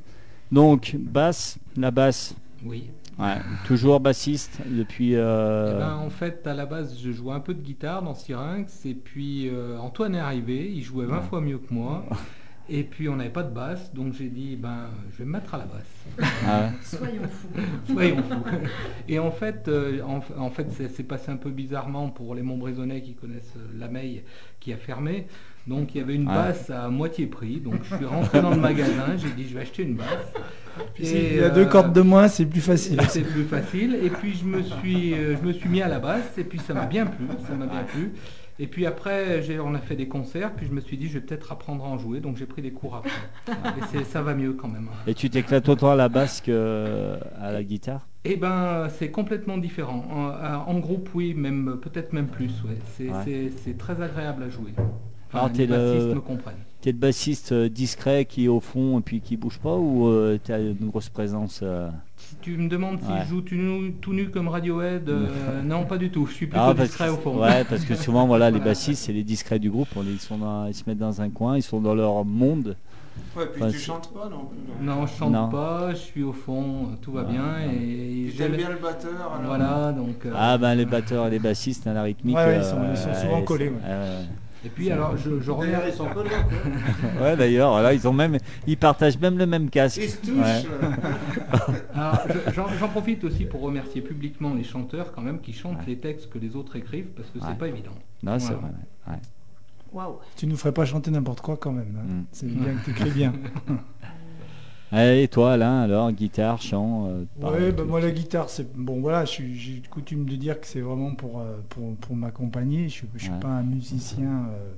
A: Donc basse, la basse.
D: Oui.
A: Ouais, toujours bassiste depuis. euh,
D: Eh ben, en fait, à la base, je jouais un peu de guitare dans Syrinx, et puis euh, Antoine est arrivé, il jouait 20
A: Ouais.
D: fois mieux que moi, et puis on n'avait pas de basse, donc j'ai dit, ben, je vais me mettre à la basse.
A: ah ouais.
I: Soyons fous.
D: Soyons fous. Et en fait, euh, en, en fait, c'est c'est passé un peu bizarrement pour les Montbrésonnais qui connaissent euh, la Meille qui a fermé. Donc il y avait une
A: Ouais.
D: basse à moitié prix. Donc je suis rentré dans le magasin, j'ai dit je vais acheter une basse.
B: Puis
D: Et,
B: s'il y a
D: euh,
B: deux cordes de moins, c'est plus facile.
D: c'est plus facile. Et puis je me suis, euh, je me suis mis à la basse et puis ça m'a bien plu, ça m'a bien plu. Et puis après, j'ai- on a fait des concerts, puis je me suis dit, je vais peut-être apprendre à en jouer, donc j'ai pris des cours après. Et ça va mieux quand même.
A: Et tu t'éclates autant à la basse qu'à la guitare?
D: Eh ben, c'est complètement différent. En, en groupe, oui, même peut-être même plus. Ouais. C'est
A: Ouais.
D: très agréable à jouer.
A: Alors,
D: Enfin, les
A: le-
D: bassistes me comprennent.
A: T'es le bassiste euh, discret qui est au fond et puis qui bouge pas ou euh, t'as une grosse présence euh
D: Si tu me demandes si
A: Ouais.
D: je joue tout nu, tout nu comme Radiohead, euh, non, pas du tout. Je suis plutôt
A: Ah, parce
D: discret
A: que-
D: au fond.
A: Ouais, parce que souvent, voilà, les bassistes, c'est les discrets du groupe. On- Ils, sont dans- ils se mettent dans un coin, ils sont dans leur monde.
G: Ouais, puis
A: Enfin,
G: tu chantes pas non plus.
D: Non, je chante
A: Non.
D: pas, je suis au fond, tout va bien. Et
G: Tu
D: j'ai
G: aimes
D: le-
G: bien le batteur alors
D: Voilà, donc. euh,
A: Ah ben les batteurs et les bassistes la rythmique.
B: Ouais, ouais, ils
A: euh,
B: sont- ils sont souvent collés, ouais.
A: Ouais,
D: Et puis alors, je, je remercie.
G: ils sont quoi.
A: ouais. Ouais, d'ailleurs, là ils ont même, ils partagent même le même casque.
G: Ils se touchent.
A: Ouais.
D: J'en profite aussi pour remercier publiquement les chanteurs quand même qui chantent
A: Ouais.
D: les textes que les autres écrivent parce que
A: Ouais.
D: c'est pas évident.
A: Non, c'est
D: Voilà.
A: vrai. ouais. Ouais.
I: Waouh.
B: Tu nous ferais pas chanter n'importe quoi quand même. hein.
A: Mm.
B: C'est bien que tu écris bien.
A: Et toi, Alain, alors, guitare, chant euh,
B: Ouais, bah, moi la guitare, c'est bon voilà, j'ai coutume de dire que c'est vraiment pour, euh, pour, pour m'accompagner. Je je suis
A: Ouais.
B: pas un musicien euh,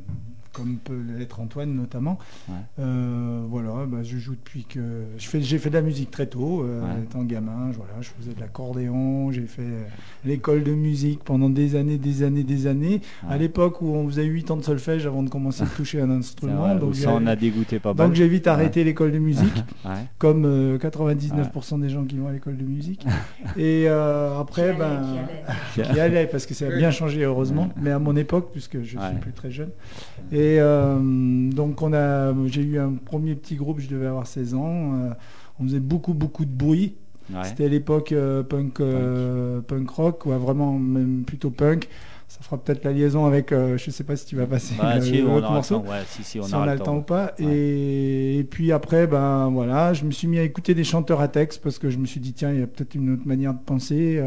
B: comme peut l'être Antoine notamment.
A: Ouais.
B: Euh, voilà, bah, je joue depuis que je fais, j'ai fait de la musique très tôt, euh,
A: Ouais.
B: étant gamin. Je, voilà, je faisais de l'accordéon, j'ai fait euh, l'école de musique pendant des années, des années, des années.
A: Ouais.
B: À l'époque où on faisait 8 ans de solfège avant de commencer à toucher un instrument,
A: vrai,
B: donc
A: ça en
B: j'ai-
A: a dégoûté pas mal.
B: donc j'ai vite arrêté l'école de musique
A: Ouais.
B: comme euh, 99% des gens qui vont à l'école de musique. Et euh, après,
I: Qui
B: ben,
I: allait, qui allait.
B: qui allait, parce que ça a bien changé heureusement, mais à mon époque, puisque je
A: Ouais.
B: suis plus très jeune. Et euh, donc on a, j'ai eu un premier petit groupe, je devais avoir 16 ans. euh, on faisait beaucoup beaucoup de bruit.
A: Ouais.
B: C'était l'époque euh, punk, euh, punk rock, ou vraiment même plutôt punk. Ça fera peut-être la liaison avec, euh, je sais pas si tu vas passer
A: Bah,
B: le-
A: si,
B: l'autre
A: on aura le
B: morceau
A: temps. Ouais, si, si, on
B: si
A: aura
B: on a le temps ou pas. Et, et puis après, ben voilà, je me suis mis à écouter des chanteurs à texte parce que je me suis dit tiens, il y a peut-être une autre manière de penser.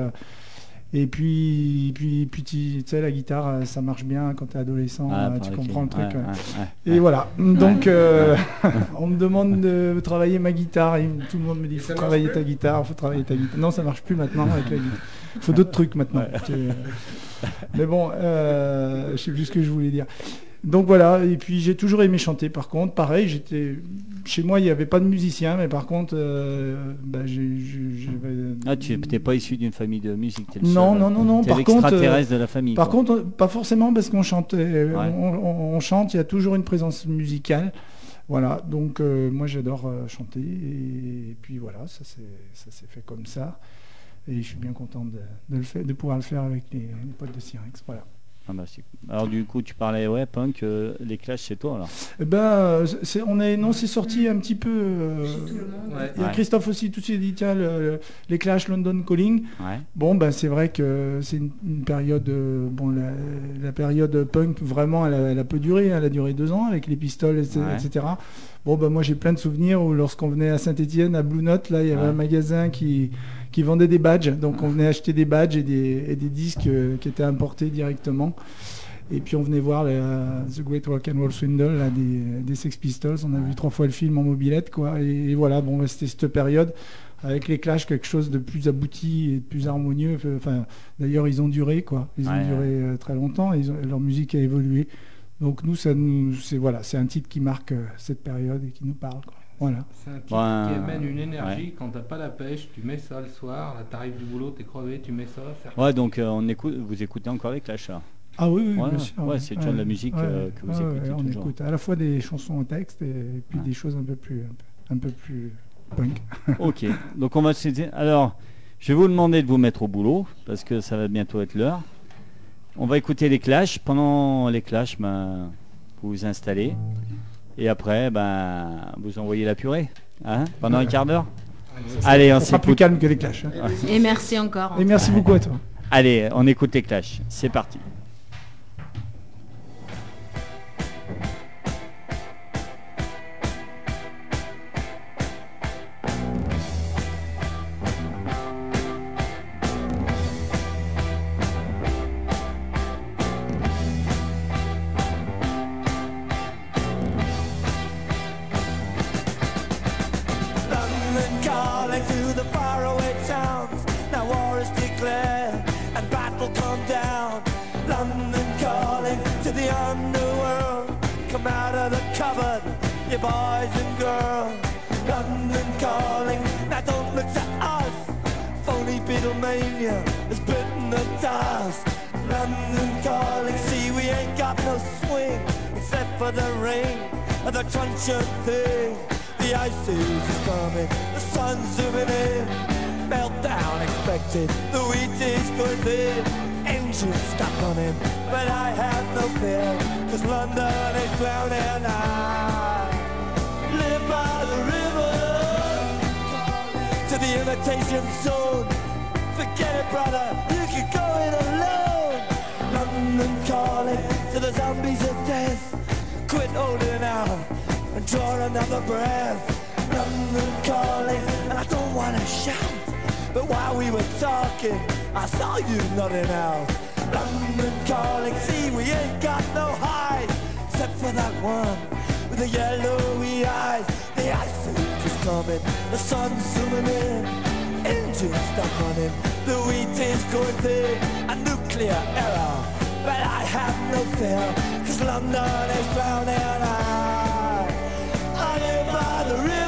B: Et puis, puis, puis tu sais, la guitare, euh, ça marche bien quand tu es adolescent,
A: Ah,
B: euh, tu comprends le truc.
A: Ouais,
B: ouais.
A: ouais,
B: Et
A: ouais.
B: voilà. Donc, euh, on me demande de travailler ma guitare. Et tout le monde me dit faut travailler ta guitare, faut travailler ta guitare. Non, ça marche plus maintenant avec la guitare. Il faut d'autres trucs maintenant. Mais bon, euh, je sais plus ce que je voulais dire. Donc voilà, et puis j'ai toujours aimé chanter par contre. Pareil, j'étais chez moi, il n'y avait pas de musicien, mais par contre, euh, bah, j'ai- j'ai- j'avais-
A: Ah, tu n'es pas issu d'une famille de musique, t'es le
B: Non,
A: seul.
B: non, non, non.
A: T'es
B: Par contre,
A: de la famille.
B: par
A: quoi.
B: contre, pas forcément parce qu'on chante, euh, on, on- on chante, il y a toujours une présence musicale. Voilà, donc euh, moi j'adore euh, chanter et, puis voilà, ça s'est ça s'est fait comme ça. Et je suis bien content de, de le faire, de pouvoir le faire avec les, les potes de Syrinx. Voilà.
A: Ah bah, cool. Alors du coup, tu parlais ouais punk, euh, les Clash, c'est toi alors?
B: Eh ben, euh, c'est, on est, non, c'est sorti un petit peu. euh,
I: Chez.
D: Ouais.
B: il y a. Christophe aussi tout de suite dit tiens le- le- les Clash London Calling.
A: Ouais.
B: Bon, ben, c'est vrai que c'est une, une période. euh, bon, la, la période punk, vraiment, elle a, elle a peu duré. hein, Elle a duré deux ans avec les pistoles, etc.
A: Ouais.
B: etc. Bon, ben, moi, j'ai plein de souvenirs où, lorsqu'on venait à Saint-Etienne, à Blue Note, là, il y avait
A: Ouais.
B: un magasin qui, qui vendait des badges. Donc, on venait acheter des badges et des, et des disques euh, qui étaient importés directement. Et puis, on venait voir la- The Great Rock and Roll Swindle là, des, des Sex Pistols. On a vu trois fois le film en mobilette, quoi. Et, et voilà, bon, c'était cette période avec les Clash quelque chose de plus abouti et de plus harmonieux. Enfin, d'ailleurs, ils ont duré, quoi. Ils ont duré euh, très longtemps. Ils ont- leur musique a évolué. Donc nous, ça nous, c'est voilà, c'est un titre qui marque euh, cette période et qui nous parle. quoi. Voilà.
D: C'est un titre
A: Ben,
D: qui amène une énergie quand t'as pas la pêche, tu mets ça le soir, là t'arrives du boulot, t'es crevé, tu mets ça.
A: Ouais, donc euh, on écoute, vous écoutez encore les Clash alors.
B: Ah oui, oui,
A: Ouais,
B: bien sûr.
A: ouais, c'est toujours de la musique, euh, que vous écoutez
B: on
A: toujours.
B: écoute à la fois des chansons en texte et, puis des choses un peu plus, un peu, un peu plus punk.
A: ok, donc on va se dire- Alors, je vais vous demander de vous mettre au boulot parce que ça va bientôt être l'heure. On va écouter les Clash. Pendant les Clash, ben, vous vous installez et après, ben, vous envoyez la purée. Hein, pendant un quart d'heure. Allez, on
B: Ça sera plus calme que les Clash. hein.
I: Et merci encore.
B: Et merci beaucoup à toi.
A: Allez, on écoute les Clash. C'est parti.
J: Breath. London calling, and I don't wanna shout. But while we were talking, I saw you nodding out. London calling, see we ain't got no hide, except for that one with the yellowy eyes. The ice is coming, the sun's zooming in, engines stop running, the wheat is going big, a nuclear error. But I have no fear, cause London is drowning. By the river.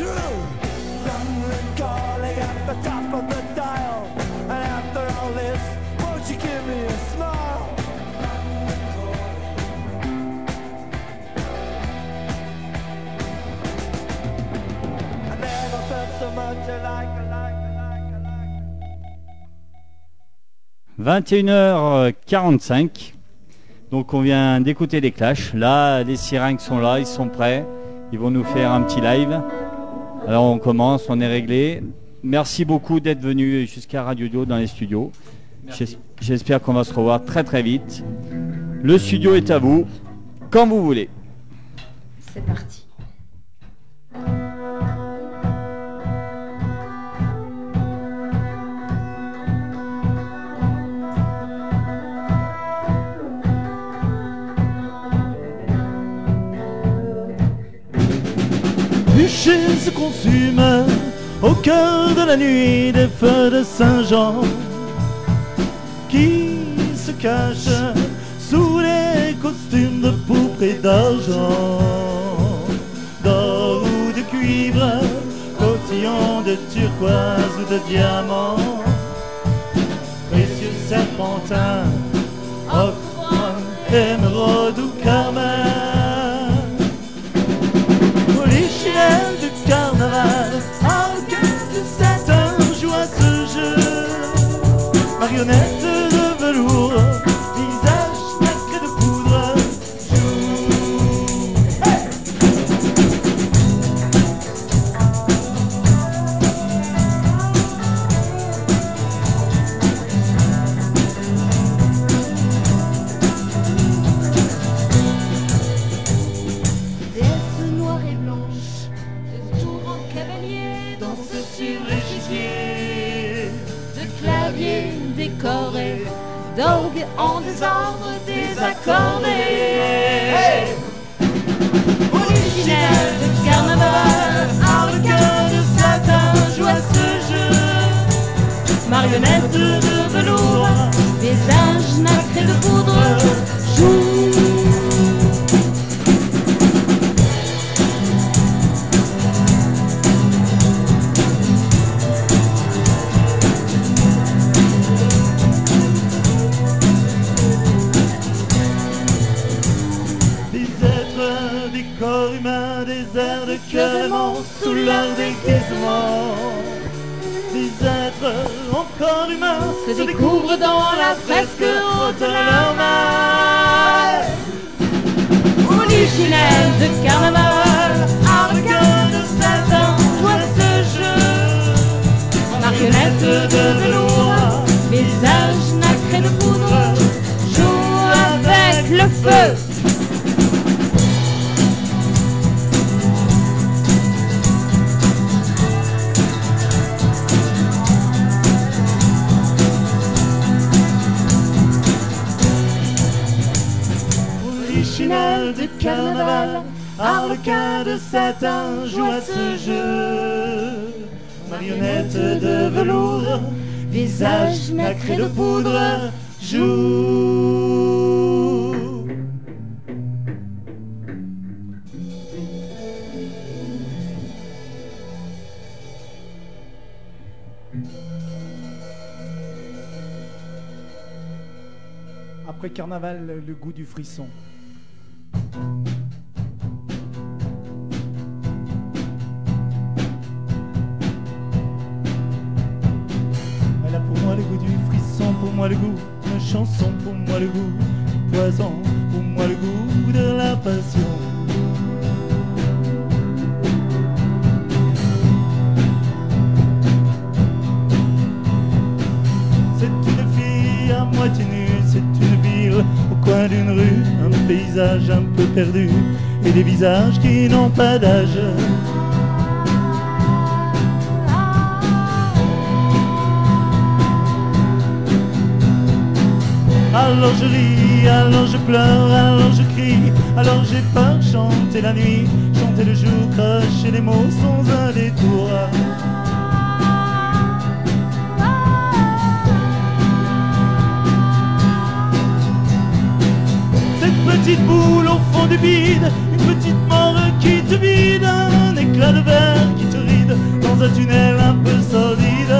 J: Of it was true. London calling at the top of the dial. And after all this, won't you give me a smile? I never felt so much alike, alike, alike, alike.
A: 21h45. Donc on vient d'écouter les Clash. Là, les Syrinx sont là, ils sont prêts. Ils vont nous faire un petit live. Alors on commence, on est réglé. Merci beaucoup d'être venu jusqu'à Radio Dio dans les studios. J'es- J'espère qu'on va se revoir très très vite. Le studio est à vous, quand vous voulez.
I: C'est parti.
J: Bûcher se consume au cœur de la nuit des feux de Saint-Jean. Qui se cachent sous les costumes de pourpre et d'argent, d'or ou de cuivre, cotillon de turquoise ou de diamant, précieux serpentin, ocre, émeraude ou carmin. Polichinelle du carnaval, organe de satin joue à ce jeu. Marionnette
I: décoré, d'orgue en désordre désaccordé. Originel de carnaval, harlequin de satin joue à ce jeu. Marionnette de velours, visage nacré de poudre,
J: Des êtres encore humains
I: se découvrent dans la fresque haute de leur main. Originel de carnaval, harlequin de satin, joue ce jeu. Marionnette de velours, visage nacré de poudre, joue avec le feu.
E: Carnaval, harlequin de satin joue à ce jeu. Marionnette de velours, visage nacré de poudre, joue.
B: Après carnaval, le- le goût du frisson.
E: Et des visages qui n'ont pas d'âge. Alors je ris, alors je pleure, alors je crie, alors j'ai peur, chanter la nuit, chanter le jour, cracher les mots sans un détour. Petite boule au fond du vide, une petite mort qui te vide, un éclat de verre qui te ride dans un tunnel un peu sordide.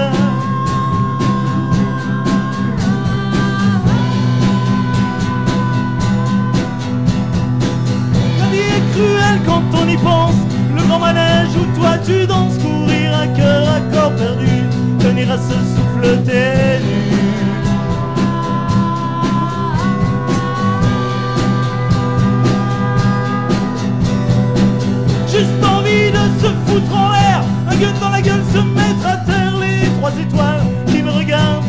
E: La vie est cruelle quand on y pense. Le grand manège où toi tu danses, courir un cœur à corps perdu, tenir à ce souffle ténu. En l'air, un gun dans la gueule, se mettre à terre. Les trois étoiles qui me regardent,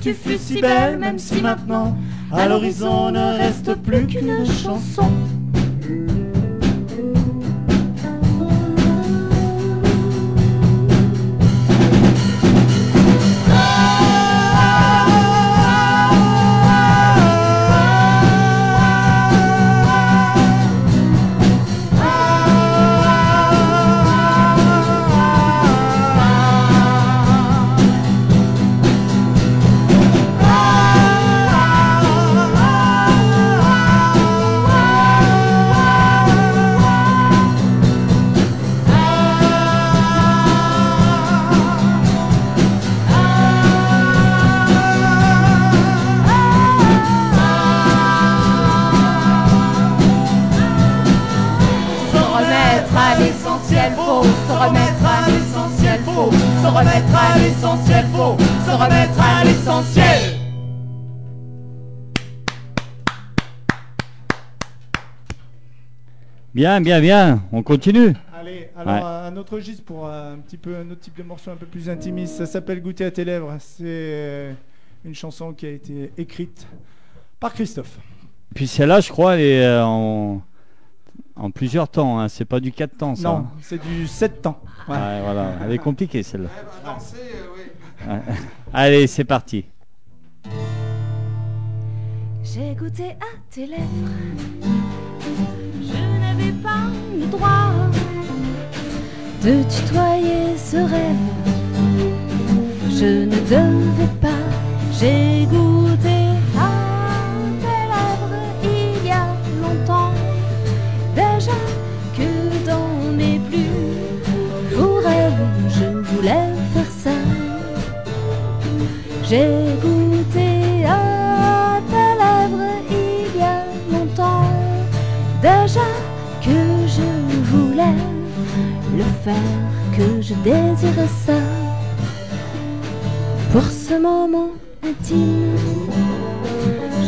E: Tu fus si belle, même si maintenant à l'horizon ne reste plus qu'une chanson.
A: Bien, bien, bien. On continue.
B: Allez, alors
A: Ouais.
B: euh, un autre registre pour euh, un petit peu un autre type de morceau un peu plus intimiste. Ça s'appelle Goûter à tes lèvres. C'est euh, une chanson qui a été écrite par Christophe.
A: Puis celle-là, je crois, elle est en, en plusieurs temps. Hein. C'est pas du 4 temps, ça.
B: Non, c'est du 7 temps. Ouais.
A: Ouais, voilà. Elle est compliquée, celle-là.
G: Euh, oui.
A: Allez, c'est parti.
I: J'ai goûté à tes lèvres. Pas le droit de tutoyer ce rêve. Je ne devais pas. J'ai goûté à tes lèvres il y a longtemps. Déjà que dans mes plus fous rêves, je voulais faire ça. J'ai goûté le faire, que je désirais ça. Pour ce moment intime,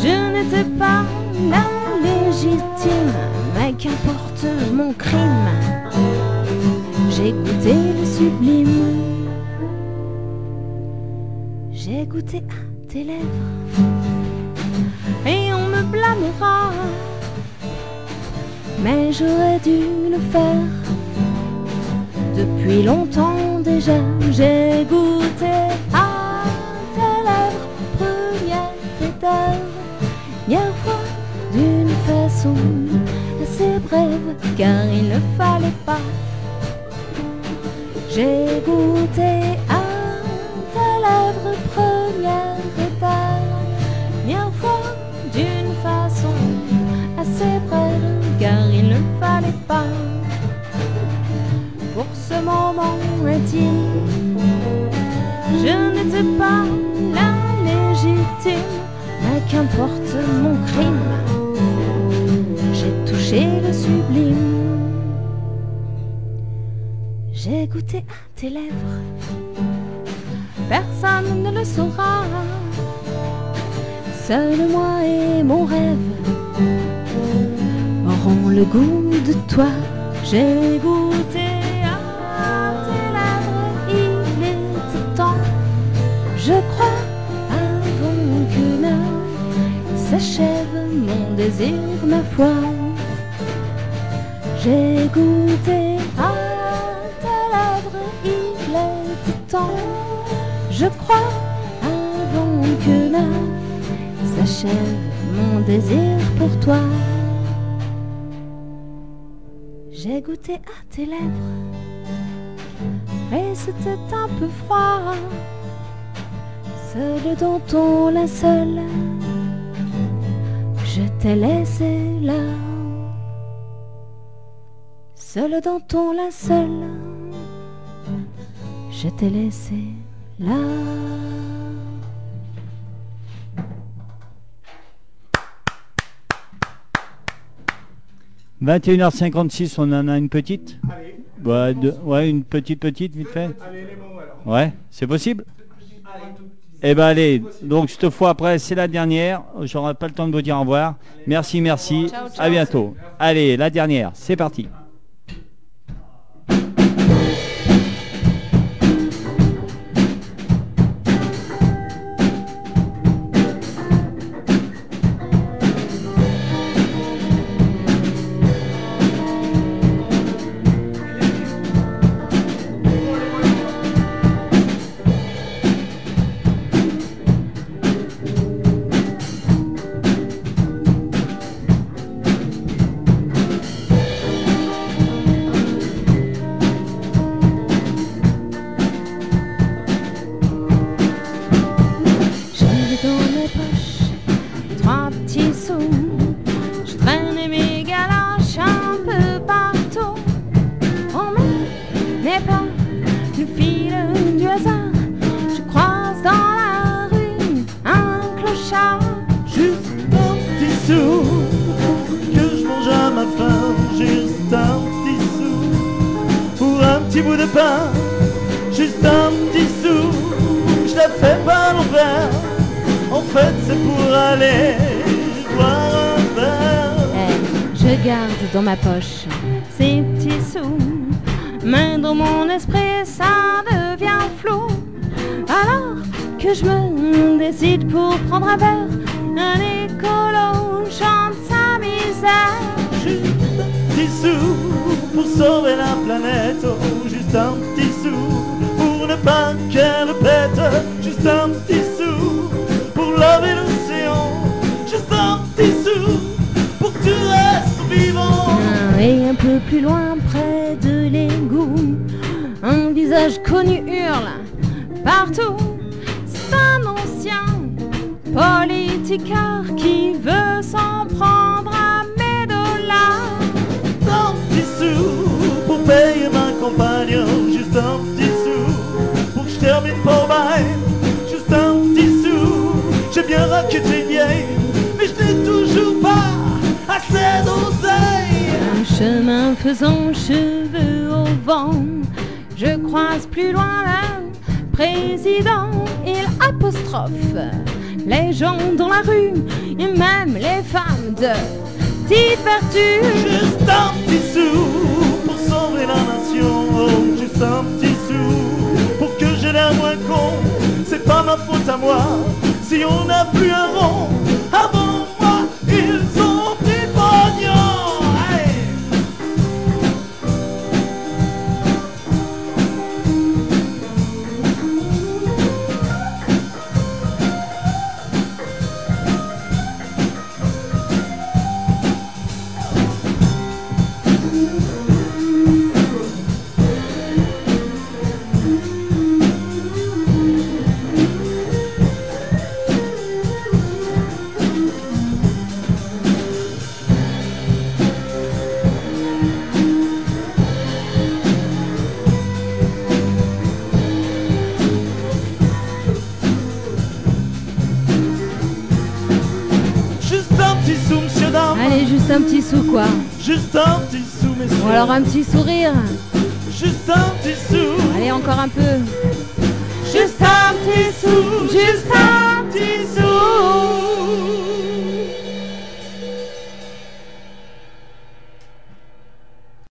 I: je n'étais pas la légitime, mais qu'importe mon crime. J'ai goûté le sublime. J'ai goûté à tes lèvres. Et on me blâmera. Mais j'aurais dû le faire. Depuis longtemps déjà, j'ai goûté à tes lèvres. Première et dernière fois d'une façon assez brève, car il ne fallait pas. J'ai goûté à tes lèvres, première et dernière fois d'une façon assez brève, car il ne fallait pas. Pour ce moment intime, je n'étais pas la légitime, mais qu'importe mon crime, j'ai touché le sublime. J'ai goûté à tes lèvres, personne ne le saura, seul moi et mon rêve auront le goût de toi. J'ai goûté je crois, avant qu'une heure s'achève mon désir, ma foi. J'ai goûté à tes lèvres, il était temps, je crois, avant qu'une heure s'achève mon désir pour toi. J'ai goûté à tes lèvres, mais c'était un peu froid. Seul dans ton linceul, je t'ai laissé là. Seul dans ton linceul, je t'ai laissé là.
E: 21h56, on en a une petite? De- ouais, une petite, petite, vite fait. Ouais, c'est possible? Eh ben allez, donc cette fois après, c'est la dernière. J'aurai pas le temps de vous dire au revoir. Merci, merci.
I: Ciao, ciao.
E: À bientôt. Allez, la dernière, c'est parti.
I: Chemin faisant cheveux au vent, je croise plus loin le président. Il apostrophe les gens dans la rue et même les femmes de petite vertu.
E: Juste un petit sou pour sauver la nation. Oh, juste un petit sou pour que j'ai l'air moins con. C'est pas ma faute à moi si on n'a plus un rond.
I: Sou, quoi.
E: Juste un petit sou, messieurs.
I: Ou alors un petit sourire.
E: Juste un petit sou.
I: Allez, encore un peu.
E: Juste un petit sou.
I: Juste un